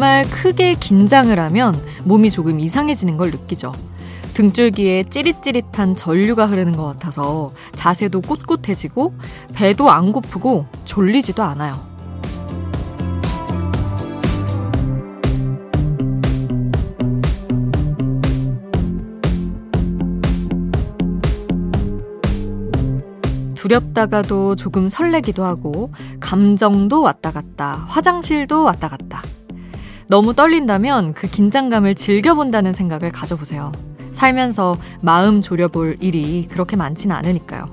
정말 크게 긴장을 하면 몸이 조금 이상해지는 걸 느끼죠. 등줄기에 찌릿찌릿한 전류가 흐르는 것 같아서 자세도 꼿꼿해지고 배도 안 고프고 졸리지도 않아요. 두렵다가도 조금 설레기도 하고 감정도 왔다 갔다 화장실도 왔다 갔다 너무 떨린다면 그 긴장감을 즐겨본다는 생각을 가져보세요. 살면서 마음 졸여볼 일이 그렇게 많지는 않으니까요.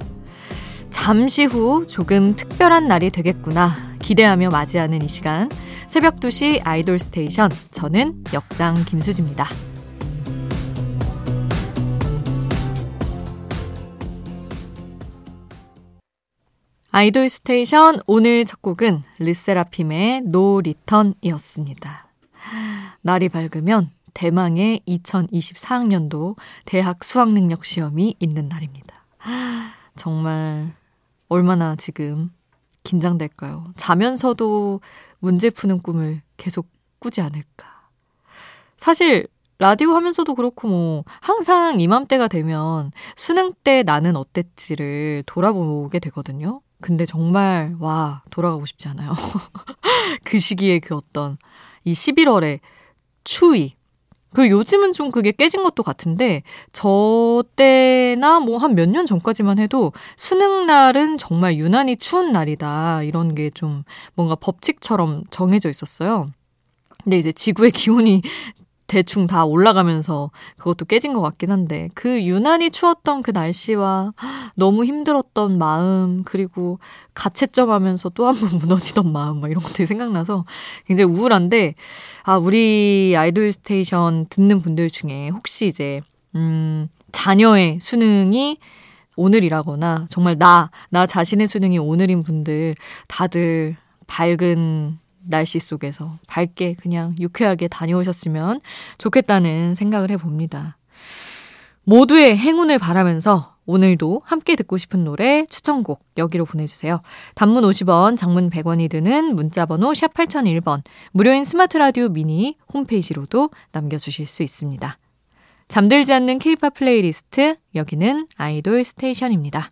잠시 후 조금 특별한 날이 되겠구나 기대하며 맞이하는 이 시간 새벽 2시 아이돌 스테이션 저는 역장 김수지입니다. 아이돌 스테이션 오늘 첫 곡은 르세라핌의 No Return이었습니다. 날이 밝으면 대망의 2024학년도 대학 수학능력 시험이 있는 날입니다. 정말 얼마나 지금 긴장될까요? 자면서도 문제 푸는 꿈을 계속 꾸지 않을까. 사실 라디오 하면서도 그렇고 뭐 항상 이맘때가 되면 수능 때 나는 어땠지를 돌아보게 되거든요. 근데 정말 와 돌아가고 싶지 않아요. 그 시기에 그 어떤 이 11월에 추위 그 요즘은 좀 그게 깨진 것도 같은데 저 때나 뭐 한 몇 년 전까지만 해도 수능 날은 정말 유난히 추운 날이다 이런 게 좀 뭔가 법칙처럼 정해져 있었어요. 근데 이제 지구의 기온이 대충 다 올라가면서 그것도 깨진 것 같긴 한데 그 유난히 추웠던 그 날씨와 너무 힘들었던 마음 그리고 가채점 하면서 또 한 번 무너지던 마음 막 이런 것들이 생각나서 굉장히 우울한데 아 우리 아이돌 스테이션 듣는 분들 중에 혹시 이제 음 자녀의 수능이 오늘이라거나 정말 나 나 자신의 수능이 오늘인 분들 다들 밝은 날씨 속에서 밝게 그냥 유쾌하게 다녀오셨으면 좋겠다는 생각을 해봅니다. 모두의 행운을 바라면서 오늘도 함께 듣고 싶은 노래 추천곡 여기로 보내주세요. 단문 50원, 장문 100원이 드는 문자번호 샵 8001번, 무료인 스마트 라디오 미니 홈페이지로도 남겨주실 수 있습니다. 잠들지 않는 케이팝 플레이리스트, 여기는 아이돌 스테이션입니다.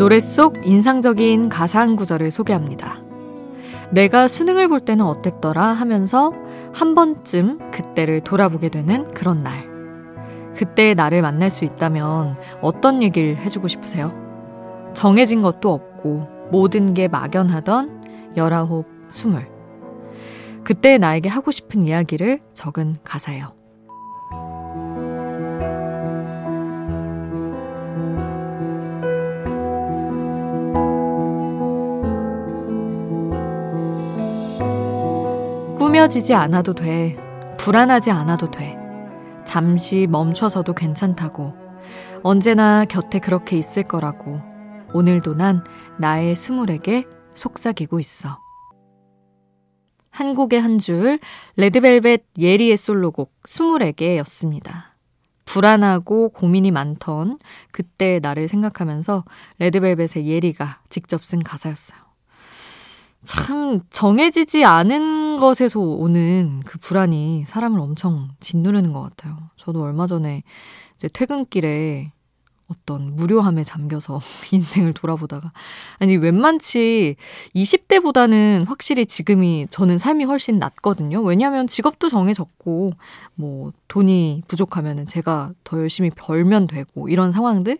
노래 속 인상적인 가사 한 구절을 소개합니다. 내가 수능을 볼 때는 어땠더라 하면서 한 번쯤 그때를 돌아보게 되는 그런 날. 그때의 나를 만날 수 있다면 어떤 얘기를 해주고 싶으세요? 정해진 것도 없고 모든 게 막연하던 열아홉, 스물. 그때 나에게 하고 싶은 이야기를 적은 가사예요. 꾸며지지 않아도 돼. 불안하지 않아도 돼. 잠시 멈춰서도 괜찮다고. 언제나 곁에 그렇게 있을 거라고. 오늘도 난 나의 스물에게 속삭이고 있어. 한 곡의 한 줄, 레드벨벳 예리의 솔로곡 스물에게였습니다. 불안하고 고민이 많던 그때 나를 생각하면서 레드벨벳의 예리가 직접 쓴 가사였어요. 참 정해지지 않은 것에서 오는 그 불안이 사람을 엄청 짓누르는 것 같아요. 저도 얼마 전에 이제 퇴근길에 어떤 무료함에 잠겨서 인생을 돌아보다가 아니 웬만치 20대보다는 확실히 지금이 저는 삶이 훨씬 낫거든요. 왜냐하면 직업도 정해졌고 뭐 돈이 부족하면은 제가 더 열심히 벌면 되고 이런 상황들.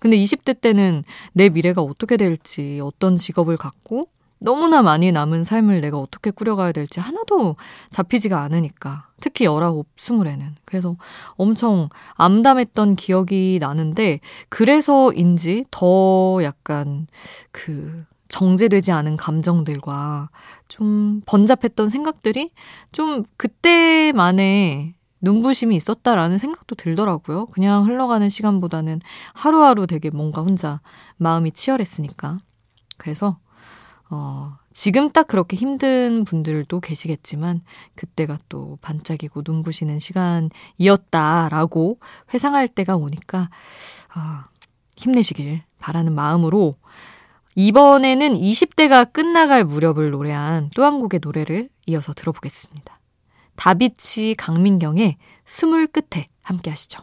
근데 20대 때는 내 미래가 어떻게 될지 어떤 직업을 갖고 너무나 많이 남은 삶을 내가 어떻게 꾸려가야 될지 하나도 잡히지가 않으니까. 특히 19, 20에는. 그래서 엄청 암담했던 기억이 나는데, 그래서인지 더 약간 그 정제되지 않은 감정들과 좀 번잡했던 생각들이 좀 그때만의 눈부심이 있었다라는 생각도 들더라고요. 그냥 흘러가는 시간보다는 하루하루 되게 뭔가 혼자 마음이 치열했으니까. 그래서 어, 지금 딱 그렇게 힘든 분들도 계시겠지만 그때가 또 반짝이고 눈부시는 시간이었다라고 회상할 때가 오니까 어, 힘내시길 바라는 마음으로 이번에는 20대가 끝나갈 무렵을 노래한 또 한 곡의 노래를 이어서 들어보겠습니다. 다비치 강민경의 스물 끝에 함께 하시죠.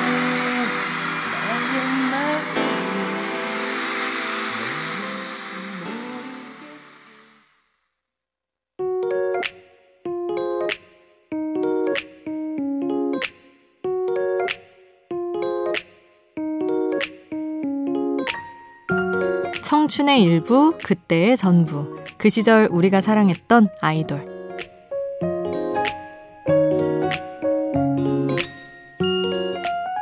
청춘의 일부, 그때의 전부. 그 시절 우리가 사랑했던 아이돌.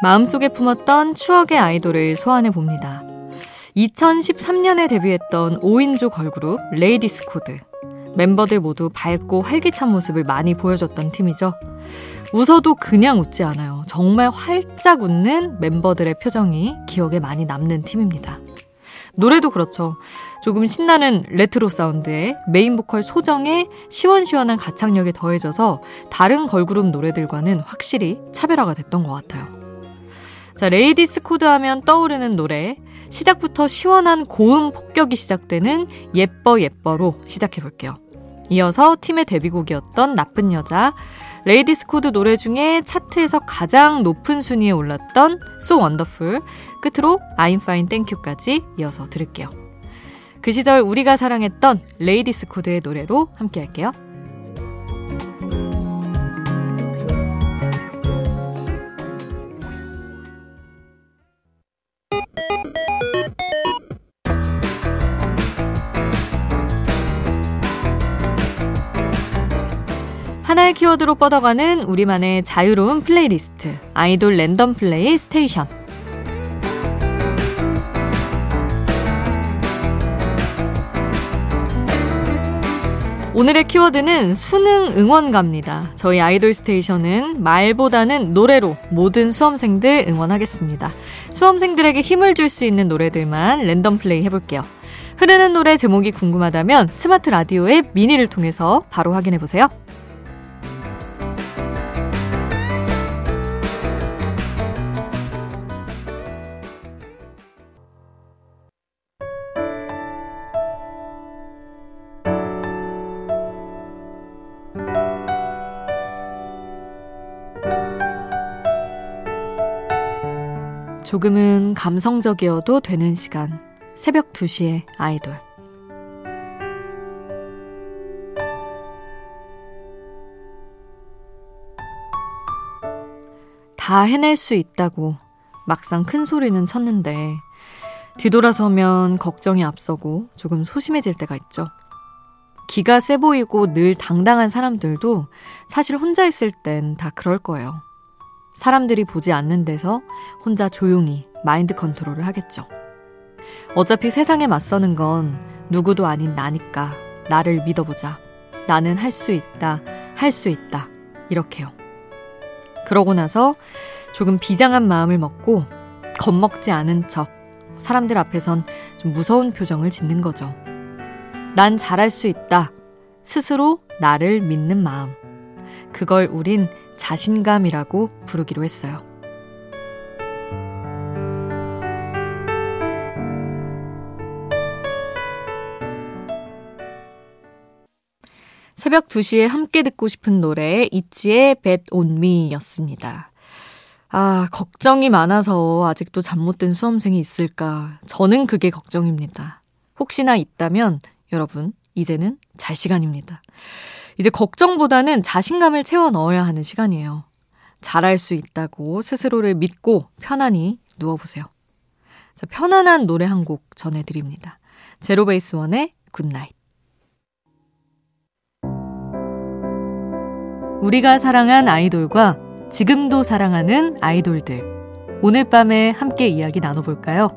마음속에 품었던 추억의 아이돌을 소환해 봅니다. 2013년에 데뷔했던 5인조 걸그룹 레이디스 코드. 멤버들 모두 밝고 활기찬 모습을 많이 보여줬던 팀이죠. 웃어도 그냥 웃지 않아요. 정말 활짝 웃는 멤버들의 표정이 기억에 많이 남는 팀입니다. 노래도 그렇죠. 조금 신나는 레트로 사운드에 메인 보컬 소정의 시원시원한 가창력이 더해져서 다른 걸그룹 노래들과는 확실히 차별화가 됐던 것 같아요. 자, 레이디스 코드 하면 떠오르는 노래. 시작부터 시원한 고음 폭격이 시작되는 예뻐 예뻐로 시작해 볼게요. 이어서 팀의 데뷔곡이었던 나쁜 여자, 레이디스 코드 노래 중에 차트에서 가장 높은 순위에 올랐던 So Wonderful, 끝으로 I'm Fine Thank You까지 이어서 들을게요. 그 시절 우리가 사랑했던 레이디스 코드의 노래로 함께 할게요. 하나의 키워드로 뻗어가는 우리만의 자유로운 플레이리스트 아이돌 랜덤 플레이 스테이션 오늘의 키워드는 수능 응원가입니다. 저희 아이돌 스테이션은 말보다는 노래로 모든 수험생들 응원하겠습니다. 수험생들에게 힘을 줄 수 있는 노래들만 랜덤 플레이 해볼게요. 흐르는 노래 제목이 궁금하다면 스마트 라디오 앱 미니를 통해서 바로 확인해보세요. 조금은 감성적이어도 되는 시간. 새벽 2시에 아이돌. 다 해낼 수 있다고 막상 큰 소리는 쳤는데 뒤돌아서면 걱정이 앞서고 조금 소심해질 때가 있죠. 기가 세 보이고 늘 당당한 사람들도 사실 혼자 있을 땐 다 그럴 거예요. 사람들이 보지 않는 데서 혼자 조용히 마인드 컨트롤을 하겠죠. 어차피 세상에 맞서는 건 누구도 아닌 나니까 나를 믿어보자. 나는 할 수 있다. 할 수 있다. 이렇게요. 그러고 나서 조금 비장한 마음을 먹고 겁먹지 않은 척 사람들 앞에선 좀 무서운 표정을 짓는 거죠. 난 잘할 수 있다. 스스로 나를 믿는 마음. 그걸 우린 자신감이라고 부르기로 했어요. 새벽 2시에 함께 듣고 싶은 노래 이치의 Bad On Me였습니다. 아, 걱정이 많아서 아직도 잠 못 든 수험생이 있을까? 저는 그게 걱정입니다. 혹시나 있다면 여러분, 이제는 잘 시간입니다. 이제 걱정보다는 자신감을 채워 넣어야 하는 시간이에요. 잘할 수 있다고 스스로를 믿고 편안히 누워보세요. 자, 편안한 노래 한 곡 전해드립니다. 제로베이스 원의 Good Night. 우리가 사랑한 아이돌과 지금도 사랑하는 아이돌들. 오늘 밤에 함께 이야기 나눠볼까요?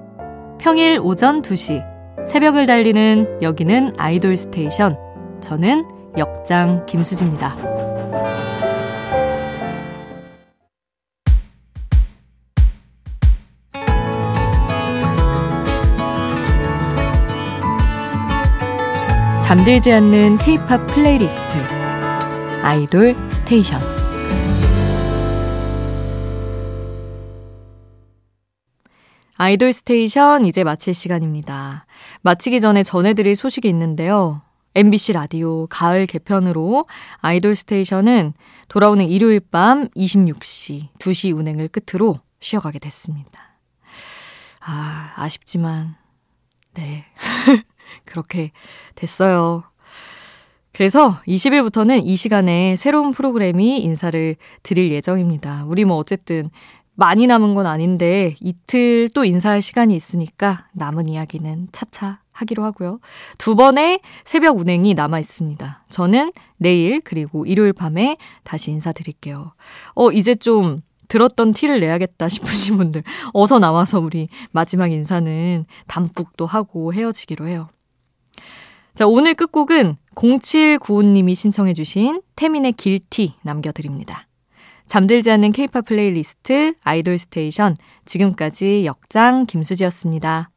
평일 오전 2시. 새벽을 달리는 여기는 아이돌 스테이션. 저는 역장 김수지입니다. 잠들지 않는 K-팝 playlist 아이돌 스테이션 아이돌 스테이션 이제 마칠 시간입니다. 마치기 전에 전해드릴 소식이 있는데요. MBC 라디오 가을 개편으로 아이돌 스테이션은 돌아오는 일요일 밤 26시 2시 운행을 끝으로 쉬어가게 됐습니다. 아, 아쉽지만, 네. 그렇게 됐어요. 그래서 20일부터는 이 시간에 새로운 프로그램이 인사를 드릴 예정입니다. 우리 뭐 어쨌든 많이 남은 건 아닌데 이틀 또 인사할 시간이 있으니까 남은 이야기는 차차 하기로 하고요. 두 번의 새벽 운행이 남아 있습니다. 저는 내일 그리고 일요일 밤에 다시 인사드릴게요. 어, 이제 좀 들었던 티를 내야겠다 싶으신 분들 어서 나와서 우리 마지막 인사는 담뿍도 하고 헤어지기로 해요. 자, 오늘 끝곡은 0795님이 신청해 주신 태민의 길티 남겨드립니다. 잠들지 않는 케이팝 플레이리스트 아이돌 스테이션 지금까지 역장 김수지였습니다.